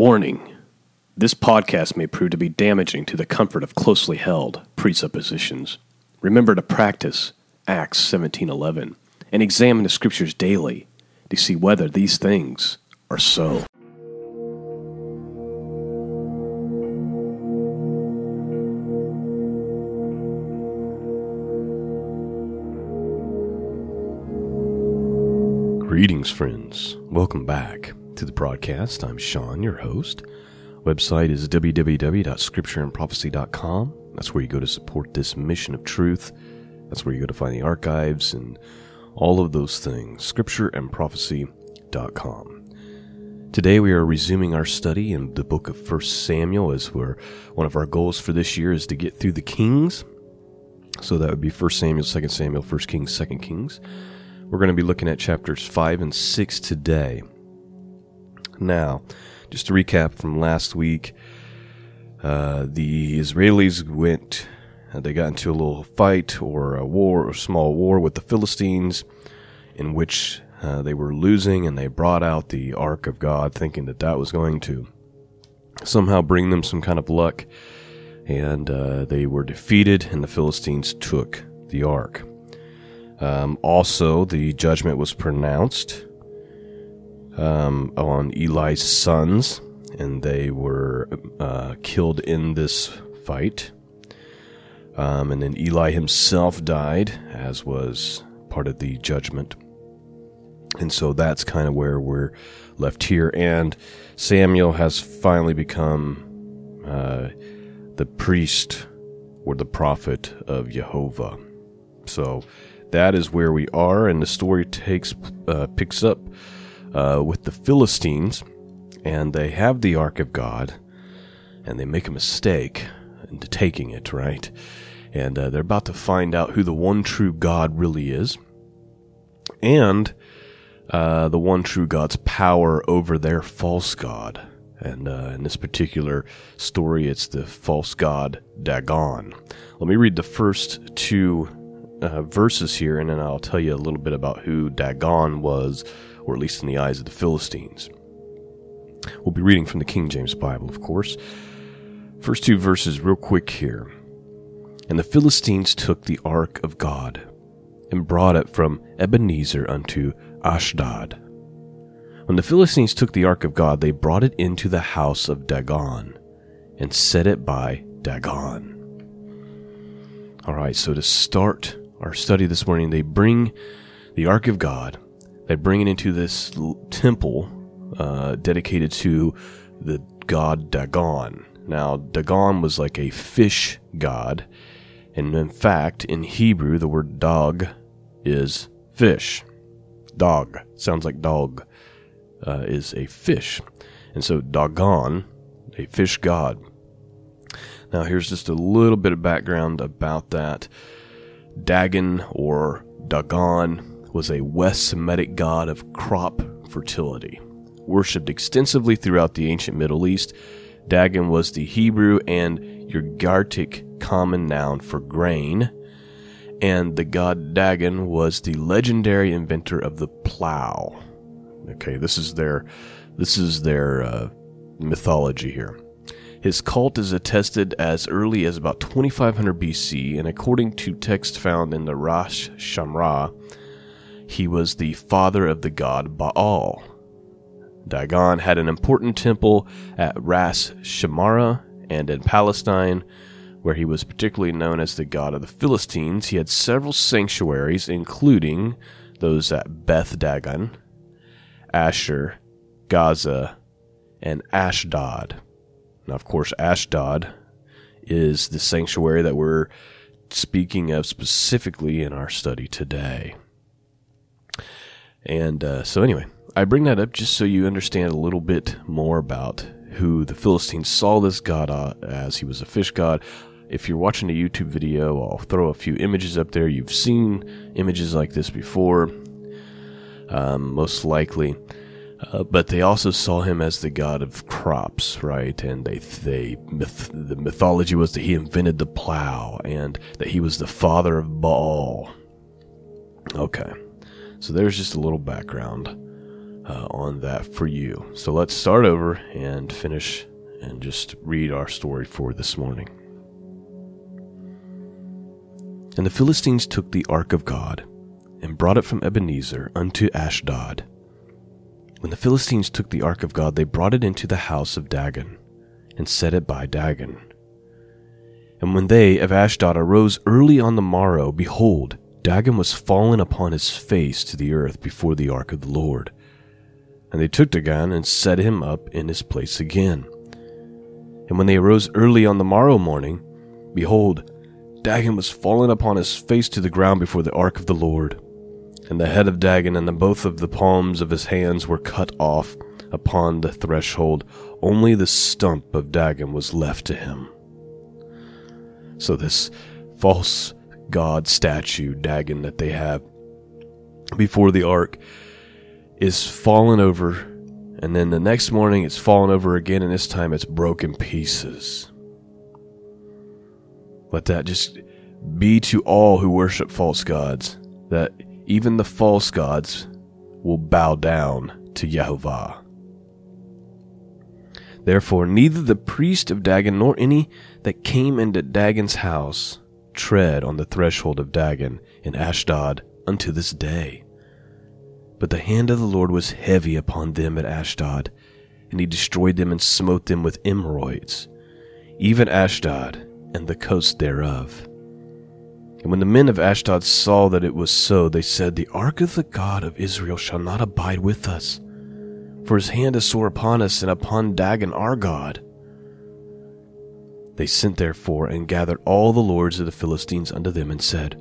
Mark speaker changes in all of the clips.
Speaker 1: Warning This podcast may prove to be damaging to the comfort of closely held presuppositions. Remember to practice Acts 17:11 and examine the scriptures daily to see whether these things are so. Greetings, friends. Welcome back to the broadcast. I'm Sean, your host. Website is www.scriptureandprophecy.com. That's where you go to support this mission of truth. That's where you go to find the archives and all of those things. Scriptureandprophecy.com. Today we are resuming our study in the book of 1 Samuel as we're one of our goals for this year is to get through the Kings. So that would be 1 Samuel, 2 Samuel, 1 Kings, 2 Kings. We're going to be looking at chapters 5 and 6 today. Now, just to recap from last week, uh, the Israelis went, uh, they got into a little fight or a war, or small war with the Philistines, in which uh, they were losing, and they brought out the Ark of God, thinking that that was going to somehow bring them some kind of luck. And uh, they were defeated, and the Philistines took the Ark. Um, also, the judgment was pronounced um, on Eli's sons, and they were uh, killed in this fight. Um, and then Eli himself died, as was part of the judgment. And so that's kind of where we're left here. And Samuel has finally become uh, the priest or the prophet of Jehovah. So that is where we are, and the story takes uh, picks up uh, with the Philistines, and they have the Ark of God, and they make a mistake into taking it, right? And uh, they're about to find out who the one true God really is, and uh, the one true God's power over their false God. And uh, in this particular story, it's the false god Dagon. Let me read the first two uh, verses here, and then I'll tell you a little bit about who Dagon was, or at least in the eyes of the Philistines. We'll be reading from the King James Bible, of course. First two verses, real quick here. And the Philistines took the ark of God and brought it from Ebenezer unto Ashdod. When the Philistines took the ark of God, they brought it into the house of Dagon and set it by Dagon. All right, so to start our study this morning, they bring the Ark of God, they bring it into this temple uh, dedicated to the god Dagon. Now, Dagon was like a fish god, and in fact, in Hebrew, the word dag is fish. Dag sounds like dog uh, is a fish, and so Dagon, a fish god. Now, here's just a little bit of background about that. Dagon or Dagon was a West Semitic god of crop fertility. Worshipped extensively throughout the ancient Middle East, Dagon was the Hebrew and Ugaritic common noun for grain, and the god Dagon was the legendary inventor of the plow. Okay, this is their this is their uh, mythology here. His cult is attested as early as about 2500 BC, and according to text found in the Ras Shamra, he was the father of the god Baal. Dagon had an important temple at Ras Shamra and in Palestine, where he was particularly known as the god of the Philistines. He had several sanctuaries, including those at Beth Dagon, Asher, Gaza, and Ashdod. Now, of course, Ashdod is the sanctuary that we're speaking of specifically in our study today. And uh, so, anyway, I bring that up just so you understand a little bit more about who the Philistines saw this god uh, as. He was a fish god. If you're watching a YouTube video, I'll throw a few images up there. You've seen images like this before, um, most likely. Uh, but they also saw him as the god of crops, right? And they they myth, the mythology was that he invented the plow and that he was the father of Baal. Okay, so there's just a little background uh, on that for you. So let's start over and finish and just read our story for this morning. And the Philistines took the ark of God and brought it from Ebenezer unto Ashdod. When the Philistines took the ark of God, they brought it into the house of Dagon and set it by Dagon. And when they of Ashdod arose early on the morrow, behold, Dagon was fallen upon his face to the earth before the ark of the Lord. And they took Dagon and set him up in his place again. And when they arose early on the morrow morning, behold, Dagon was fallen upon his face to the ground before the ark of the Lord. And the head of Dagon and the both of the palms of his hands were cut off upon the threshold. Only the stump of Dagon was left to him. So this false god statue, Dagon, that they have before the ark is fallen over, and then the next morning it's fallen over again, and this time it's broken pieces. Let that just be to all who worship false gods, that even the false gods will bow down to Jehovah. Therefore, neither the priest of Dagon nor any that came into Dagon's house tread on the threshold of Dagon in Ashdod unto this day. But the hand of the Lord was heavy upon them at Ashdod, and he destroyed them and smote them with emeroids, even Ashdod and the coast thereof. And when the men of Ashdod saw that it was so, they said, The ark of the God of Israel shall not abide with us, for his hand is sore upon us and upon Dagon our God. They sent therefore and gathered all the lords of the Philistines unto them and said,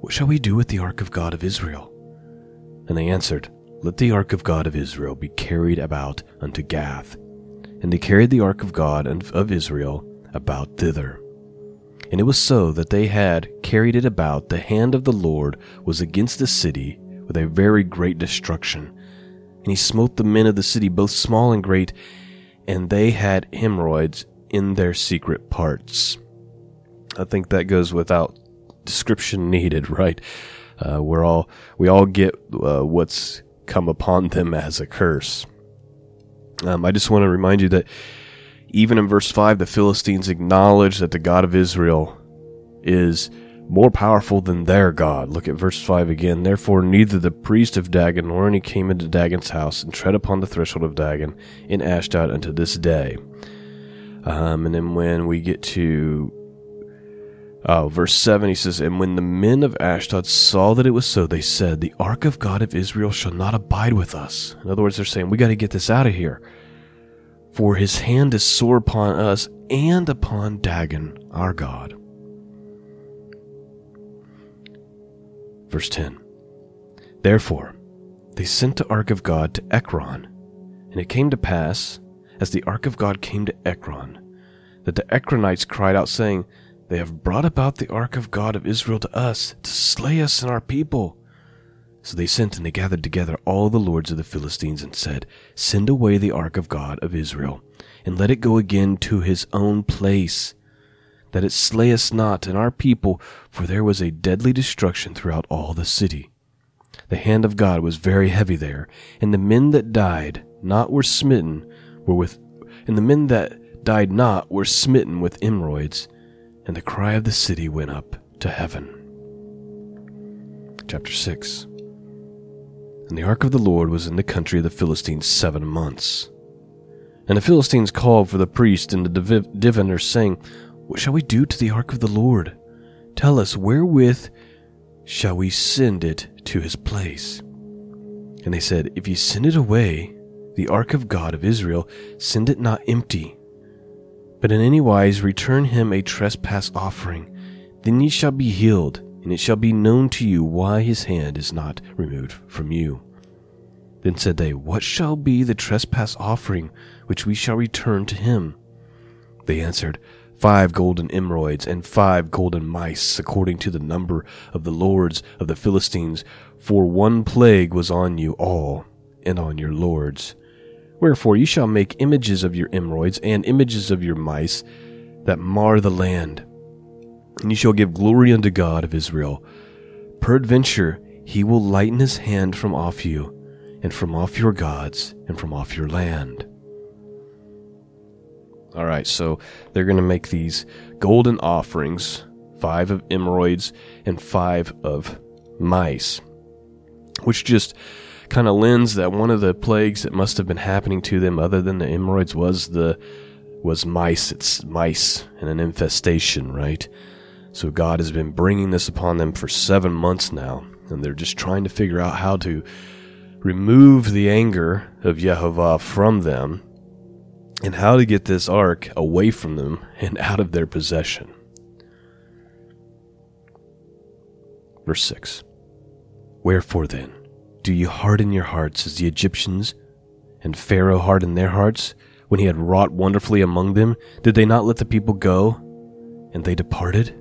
Speaker 1: What shall we do with the ark of God of Israel? And they answered, Let the ark of God of Israel be carried about unto Gath. And they carried the ark of God of Israel about thither. And it was so that they had carried it about, the hand of the Lord was against the city with a very great destruction. And he smote the men of the city, both small and great, and they had hemorrhoids in their secret parts. I think that goes without description needed, right? Uh, we're all we all get uh, what's come upon them as a curse. Um, I just want to remind you that even in verse five, the Philistines acknowledge that the God of Israel is more powerful than their God. Look at verse 5 again. Therefore, neither the priest of Dagon nor any came into Dagon's house and tread upon the threshold of Dagon in Ashdod unto this day. Um, and then when we get to uh, verse 7, he says, And when the men of Ashdod saw that it was so, they said, The ark of God of Israel shall not abide with us. In other words, they're saying, We got to get this out of here. For his hand is sore upon us and upon Dagon, our God. Verse 10 Therefore, they sent the ark of God to Ekron. And it came to pass, as the ark of God came to Ekron, that the Ekronites cried out, saying, they have brought about the ark of God of Israel to us, to slay us and our people. So they sent and they gathered together all the lords of the Philistines and said, Send away the ark of God of Israel, and let it go again to his own place, that it slay us not and our people, for there was a deadly destruction throughout all the city. The hand of God was very heavy there, and the men that died not were smitten were with and the men that died not were smitten with emeroids, and the cry of the city went up to heaven. Chapter 6 And the ark of the Lord was in the country of the Philistines seven months. And the Philistines called for the priest and the diviner, saying, What shall we do to the ark of the Lord? Tell us, wherewith shall we send it to his place? And they said, If ye send it away, the ark of God of Israel, send it not empty, but in any wise return him a trespass offering. Then ye shall be healed, and it shall be known to you why his hand is not removed from you. Then said they, What shall be the trespass offering which we shall return to him? They answered, Five golden emeroids and five golden mice, according to the number of the lords of the Philistines, for one plague was on you all, and on your lords. Wherefore you shall make images of your emeroids and images of your mice that mar the land. And you shall give glory unto God of Israel. Peradventure he will lighten his hand from off you, and from off your gods, and from off your land. All right, so they're going to make these golden offerings five of emeroids and five of mice, which just kind of lends that one of the plagues that must have been happening to them, other than the emeroids, was the was mice. It's mice and an infestation, right? So God has been bringing this upon them for seven months now, and they're just trying to figure out how to remove the anger of Jehovah from them and how to get this ark away from them and out of their possession. Verse 6 Wherefore then do you harden your hearts as the Egyptians and Pharaoh hardened their hearts when he had wrought wonderfully among them? Did they not let the people go and they departed?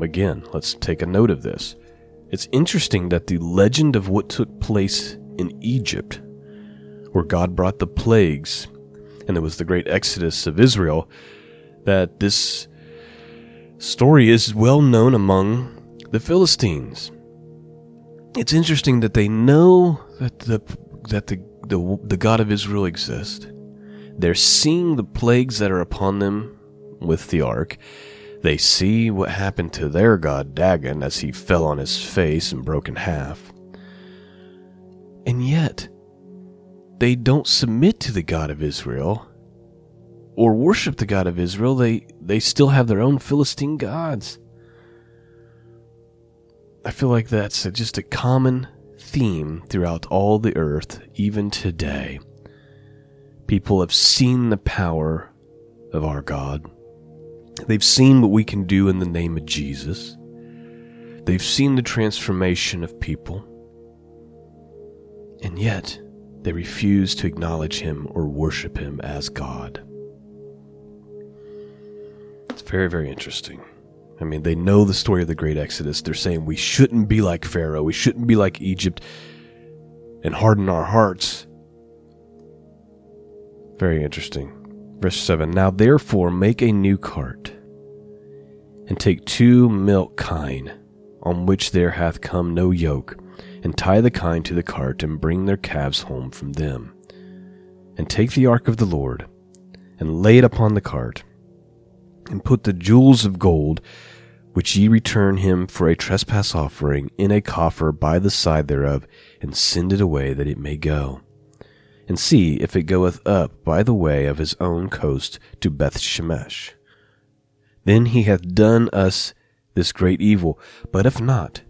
Speaker 1: Again, let's take a note of this. It's interesting that the legend of what took place in Egypt where God brought the plagues, and there was the great exodus of Israel, that this story is well known among the Philistines. It's interesting that they know that the that the, the, the God of Israel exists. They're seeing the plagues that are upon them with the ark. They see what happened to their god Dagon as he fell on his face and broke in half. And yet, they don't submit to the God of Israel or worship the God of Israel. They, they still have their own Philistine gods. I feel like that's just a common theme throughout all the earth, even today. People have seen the power of our God. They've seen what we can do in the name of Jesus. They've seen the transformation of people. And yet, they refuse to acknowledge him or worship him as God. It's very, very interesting. I mean, they know the story of the great Exodus. They're saying we shouldn't be like Pharaoh, we shouldn't be like Egypt and harden our hearts. Very interesting. Verse 7 Now therefore make a new cart, and take two milk kine, on which there hath come no yoke and tie the kine to the cart, and bring their calves home from them. And take the ark of the Lord, and lay it upon the cart, and put the jewels of gold, which ye return him for a trespass offering, in a coffer by the side thereof, and send it away that it may go. And see if it goeth up by the way of his own coast to Beth Shemesh. Then he hath done us this great evil, but if not,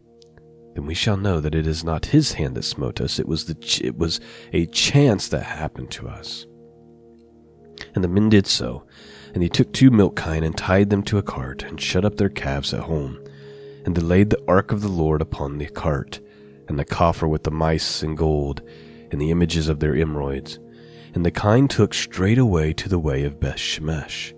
Speaker 1: then we shall know that it is not his hand that smote us. It was the ch- it was a chance that happened to us. And the men did so, and he took two milk kine and tied them to a cart, and shut up their calves at home. And they laid the ark of the Lord upon the cart, and the coffer with the mice and gold, and the images of their emeroids. And the kine took straight away to the way of Beth Shemesh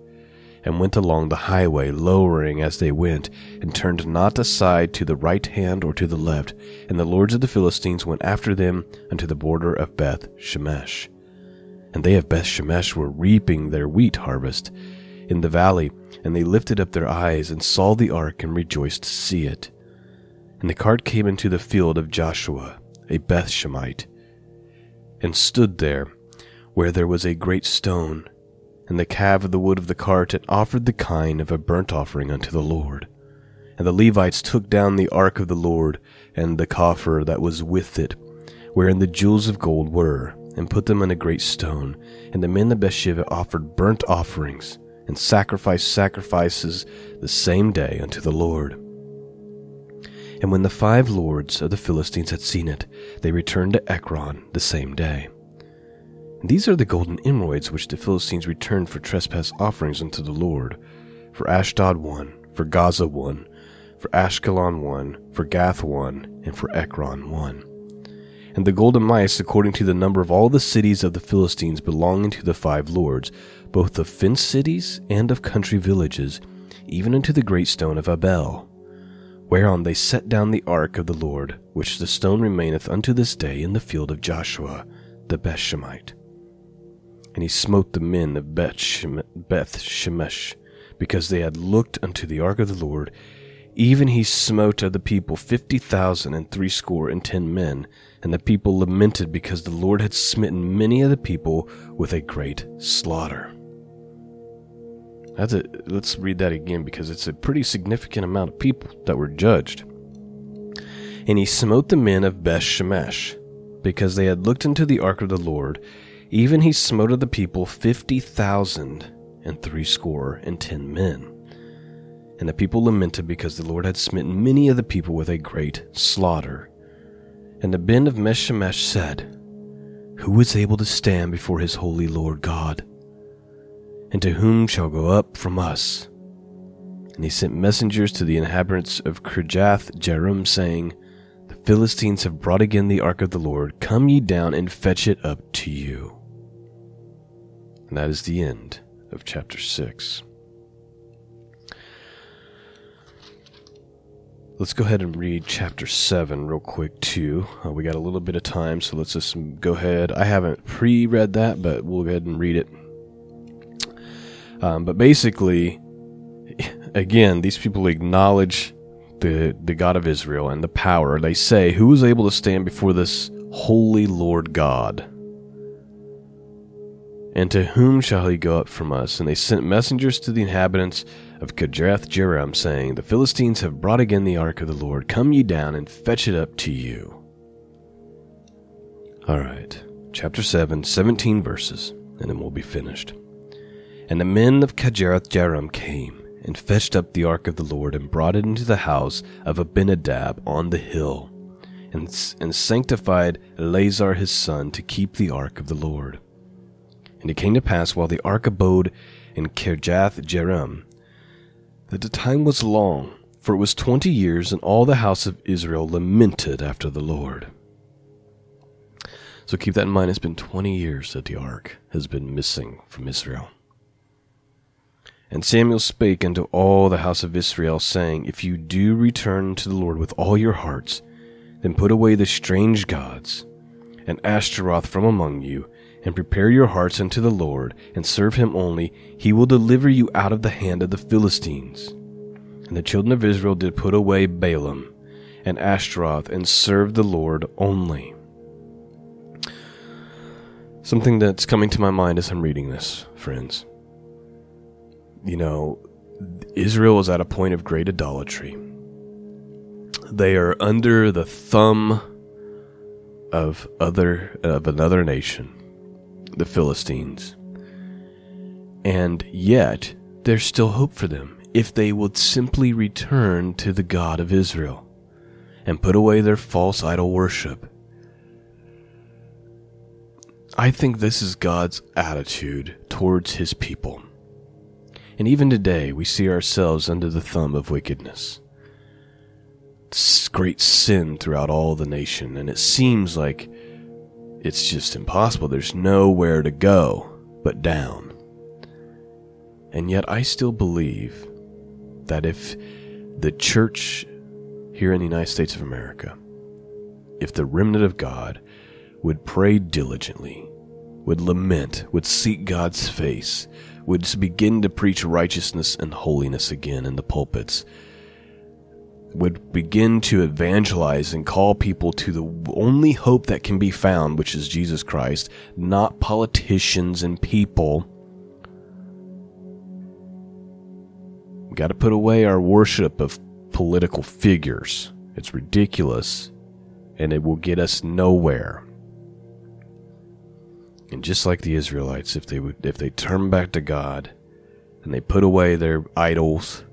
Speaker 1: and went along the highway, lowering as they went, and turned not aside to the right hand or to the left. And the lords of the Philistines went after them unto the border of Beth Shemesh. And they of Beth Shemesh were reaping their wheat harvest in the valley, and they lifted up their eyes and saw the ark and rejoiced to see it. And the cart came into the field of Joshua, a Beth Shemite, and stood there, where there was a great stone and the calf of the wood of the cart, and offered the kine of a burnt offering unto the Lord. And the Levites took down the ark of the Lord, and the coffer that was with it, wherein the jewels of gold were, and put them on a great stone. And the men of Beersheba offered burnt offerings, and sacrificed sacrifices the same day unto the Lord. And when the five lords of the Philistines had seen it, they returned to Ekron the same day. These are the golden emeroids which the Philistines returned for trespass offerings unto the Lord. For Ashdod one, for Gaza one, for Ashkelon one, for Gath one, and for Ekron one. And the golden mice, according to the number of all the cities of the Philistines belonging to the five lords, both of fenced cities and of country villages, even unto the great stone of Abel, whereon they set down the ark of the Lord, which the stone remaineth unto this day in the field of Joshua the Bethshemite and he smote the men of Beth Shemesh, because they had looked unto the ark of the Lord, Even he smote of the people fifty thousand and threescore and ten men, and the people lamented because the Lord had smitten many of the people with a great slaughter. That's a, let's read that again because it's a pretty significant amount of people that were judged. And he smote the men of Beth Shemesh, because they had looked into the ark of the Lord. Even he smote of the people fifty thousand and threescore and ten men. And the people lamented because the Lord had smitten many of the people with a great slaughter. And the men of Beth Shemesh said, Who is able to stand before his holy Lord God? And to whom shall go up from us? And he sent messengers to the inhabitants of Kirjath Jearim, saying, The Philistines have brought again the ark of the Lord. Come ye down and fetch it up to you. And that is the end of chapter 6. Let's go ahead and read chapter 7 real quick, too. Uh, we got a little bit of time, so let's just go ahead. I haven't pre read that, but we'll go ahead and read it. Um, but basically, again, these people acknowledge the, the God of Israel and the power. They say, Who is able to stand before this holy Lord God? And to whom shall he go up from us? And they sent messengers to the inhabitants of Kirjath Jearim, saying, The Philistines have brought again the ark of the Lord. Come ye down and fetch it up to you. All right, chapter 7, 17 verses, and then we'll be finished. And the men of Kirjath Jearim came and fetched up the ark of the Lord and brought it into the house of Abinadab on the hill, and, and sanctified Eleazar his son to keep the ark of the Lord. And it came to pass while the ark abode in Kirjath Jearim that the time was long, for it was twenty years, and all the house of Israel lamented after the Lord. So keep that in mind. It's been 20 years that the ark has been missing from Israel. And Samuel spake unto all the house of Israel, saying, If you do return to the Lord with all your hearts, then put away the strange gods and Ashtaroth from among you, and prepare your hearts unto the Lord, and serve him only, he will deliver you out of the hand of the Philistines. And the children of Israel did put away Baalim and Ashtaroth, and served the Lord only. Something that's coming to my mind as I'm reading this, friends. You know, Israel is at a point of great idolatry. They are under the thumb of other of another nation the Philistines. And yet, there's still hope for them if they would simply return to the God of Israel and put away their false idol worship. I think this is God's attitude towards his people. And even today, we see ourselves under the thumb of wickedness. It's great sin throughout all the nation, and it seems like it's just impossible. There's nowhere to go but down. And yet, I still believe that if the church here in the United States of America, if the remnant of God would pray diligently, would lament, would seek God's face, would begin to preach righteousness and holiness again in the pulpits, would begin to evangelize and call people to the only hope that can be found, which is Jesus Christ, not politicians and people. We got to put away our worship of political figures. It's ridiculous and it will get us nowhere. And just like the Israelites, if they would if they turn back to God and they put away their idols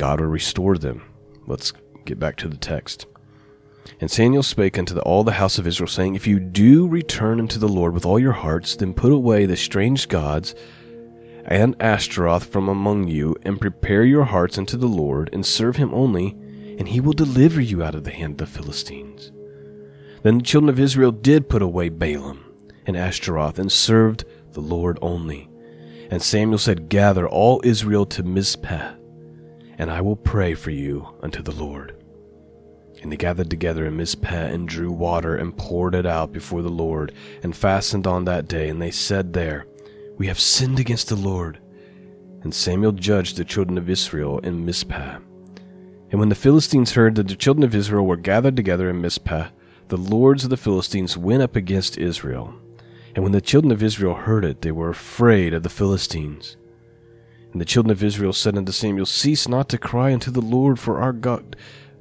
Speaker 1: God will restore them. Let's get back to the text. And Samuel spake unto the, all the house of Israel, saying, If you do return unto the Lord with all your hearts, then put away the strange gods and Ashtaroth from among you, and prepare your hearts unto the Lord, and serve him only, and he will deliver you out of the hand of the Philistines. Then the children of Israel did put away Baalim and Ashtaroth, and served the Lord only. And Samuel said, Gather all Israel to Mizpeh and I will pray for you unto the Lord. And they gathered together in Mizpeh and drew water and poured it out before the Lord and fastened on that day. And they said there, We have sinned against the Lord. And Samuel judged the children of Israel in Mizpeh. And when the Philistines heard that the children of Israel were gathered together in Mizpeh, the lords of the Philistines went up against Israel. And when the children of Israel heard it, they were afraid of the Philistines. And the children of Israel said unto Samuel, Cease not to cry unto the Lord for our God,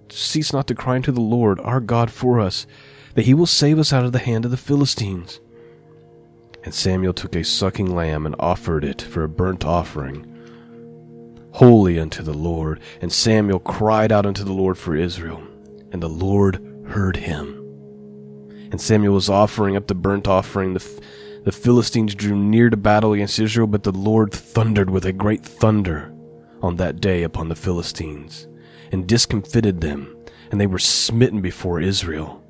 Speaker 1: cease not to cry unto the Lord our God for us, that he will save us out of the hand of the Philistines. And Samuel took a sucking lamb and offered it for a burnt offering, holy unto the Lord. And Samuel cried out unto the Lord for Israel, and the Lord heard him. And Samuel was offering up the burnt offering. The, the Philistines drew near to battle against Israel, but the Lord thundered with a great thunder on that day upon the Philistines, and discomfited them, and they were smitten before Israel.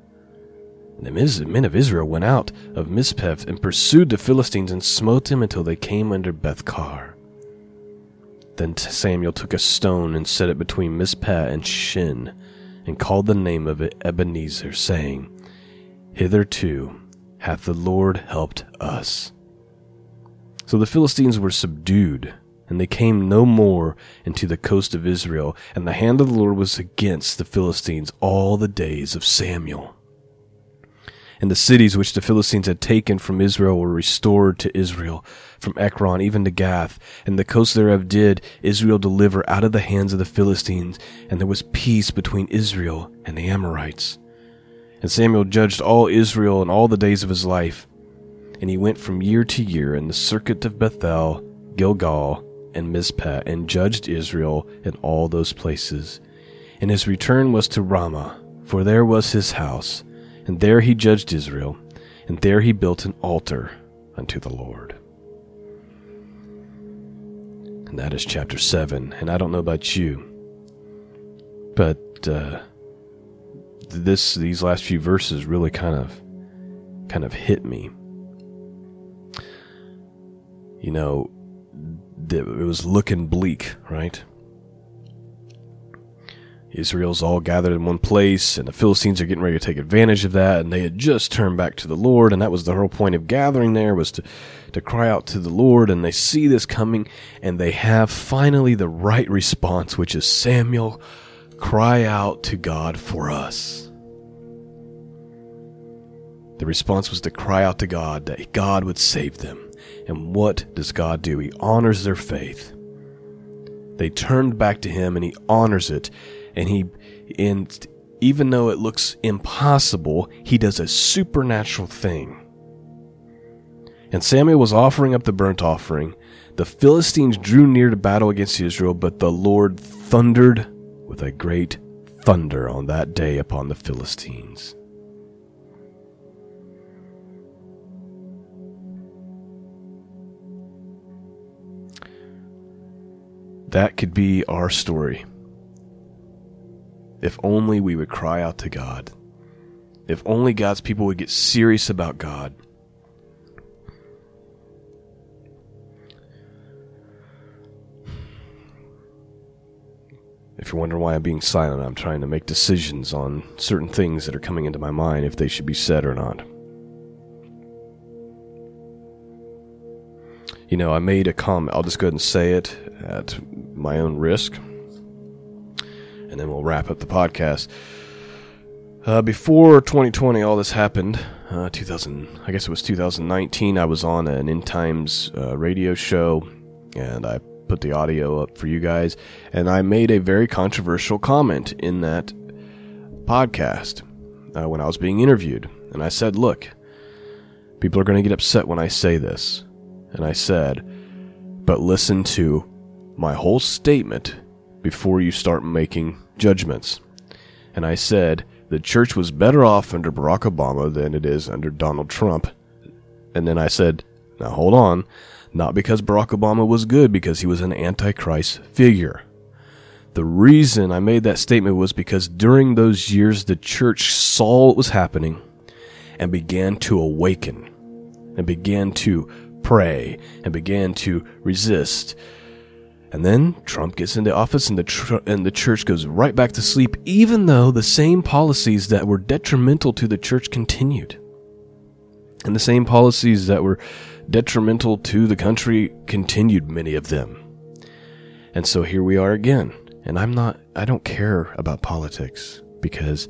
Speaker 1: The men of Israel went out of Mizpeh and pursued the Philistines and smote them until they came under Bethcar. Then Samuel took a stone and set it between Mizpeh and Shin, and called the name of it Ebenezer, saying, Hitherto hath the Lord helped us. So the Philistines were subdued, and they came no more into the coast of Israel, and the hand of the Lord was against the Philistines all the days of Samuel. And the cities which the Philistines had taken from Israel were restored to Israel, from Ekron even to Gath, and the coast thereof did Israel deliver out of the hands of the Philistines, and there was peace between Israel and the Amorites. And Samuel judged all Israel in all the days of his life. And he went from year to year in the circuit of Bethel, Gilgal, and Mizpah, and judged Israel in all those places. And his return was to Ramah, for there was his house, and there he judged Israel, and there he built an altar unto the Lord. And that is chapter 7. And I don't know about you, but uh, this these last few verses really kind of kind of hit me. You know, it was looking bleak, right? Israel's all gathered in one place, and the Philistines are getting ready to take advantage of that, and they had just turned back to the Lord, and that was the whole point of gathering there was to, to cry out to the Lord, and they see this coming, and they have finally the right response, which is Samuel, cry out to God for us. The response was to cry out to God that God would save them. And what does God do? He honors their faith. They turned back to Him and He honors it. And He, and even though it looks impossible, He does a supernatural thing. And Samuel was offering up the burnt offering. The Philistines drew near to battle against Israel, but the Lord thundered with a great thunder on that day upon the Philistines. That could be our story. If only we would cry out to God. If only God's people would get serious about God. If you're wondering why I'm being silent, I'm trying to make decisions on certain things that are coming into my mind if they should be said or not. You know, I made a comment, I'll just go ahead and say it at my own risk, and then we'll wrap up the podcast. Uh, before 2020, all this happened. Uh, 2000, I guess it was 2019. I was on an End Times uh, radio show, and I put the audio up for you guys, and I made a very controversial comment in that podcast uh, when I was being interviewed. And I said, Look, people are going to get upset when I say this. And I said, But listen to my whole statement before you start making judgments. And I said, the church was better off under Barack Obama than it is under Donald Trump. And then I said, now hold on. Not because Barack Obama was good, because he was an antichrist figure. The reason I made that statement was because during those years the church saw what was happening and began to awaken and began to pray and began to resist. And then Trump gets into office and the tr- and the church goes right back to sleep even though the same policies that were detrimental to the church continued. And the same policies that were detrimental to the country continued, many of them. And so here we are again. And I'm not, I don't care about politics because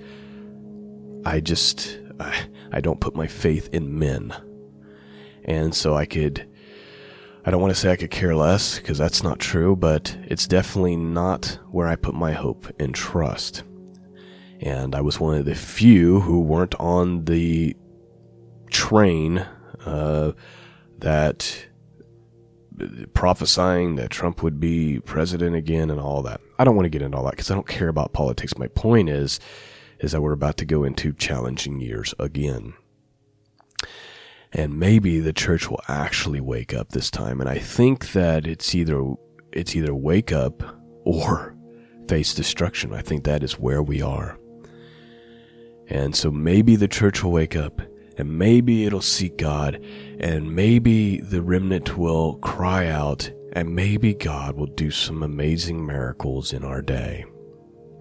Speaker 1: I just, I, I don't put my faith in men. And so I could, I don't want to say I could care less because that's not true, but it's definitely not where I put my hope and trust. And I was one of the few who weren't on the train uh, that prophesying that Trump would be president again and all that. I don't want to get into all that because I don't care about politics. My point is, is that we're about to go into challenging years again. And maybe the church will actually wake up this time. And I think that it's either, it's either wake up or face destruction. I think that is where we are. And so maybe the church will wake up and maybe it'll seek God and maybe the remnant will cry out and maybe God will do some amazing miracles in our day.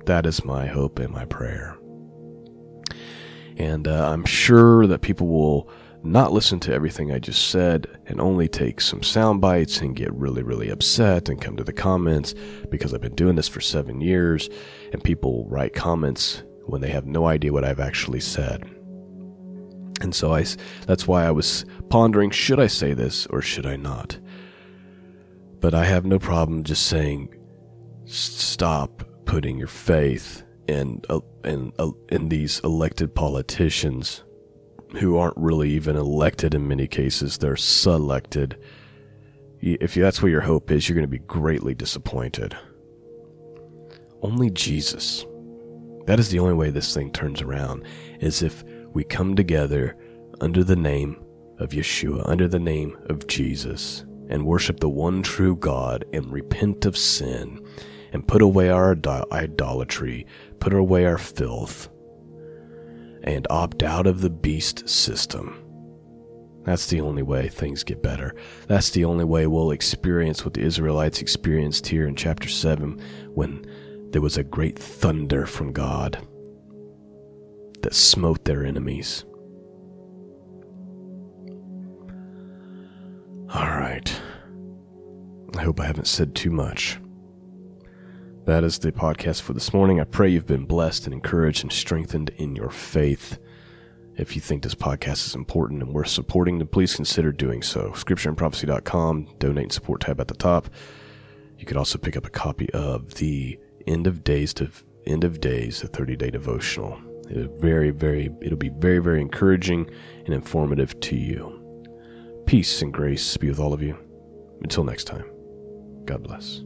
Speaker 1: That is my hope and my prayer. And uh, I'm sure that people will not listen to everything I just said and only take some sound bites and get really, really upset and come to the comments because I've been doing this for seven years and people write comments when they have no idea what I've actually said. And so I, that's why I was pondering should I say this or should I not? But I have no problem just saying stop putting your faith in, uh, in, uh, in these elected politicians who aren't really even elected in many cases, they're selected. If that's where your hope is, you're going to be greatly disappointed. Only Jesus that is the only way this thing turns around, is if we come together under the name of Yeshua, under the name of Jesus, and worship the one true God and repent of sin and put away our idolatry, put away our filth, and opt out of the beast system. That's the only way things get better. That's the only way we'll experience what the Israelites experienced here in chapter 7 when there was a great thunder from God that smote their enemies. All right. I hope I haven't said too much. That is the podcast for this morning. I pray you've been blessed and encouraged and strengthened in your faith. If you think this podcast is important and worth supporting, then please consider doing so. Scriptureandprophecy.com, donate and support tab at the top. You could also pick up a copy of the end of days to end of days, a 30 day devotional. It very, very, it'll be very, very encouraging and informative to you. Peace and grace be with all of you. Until next time, God bless.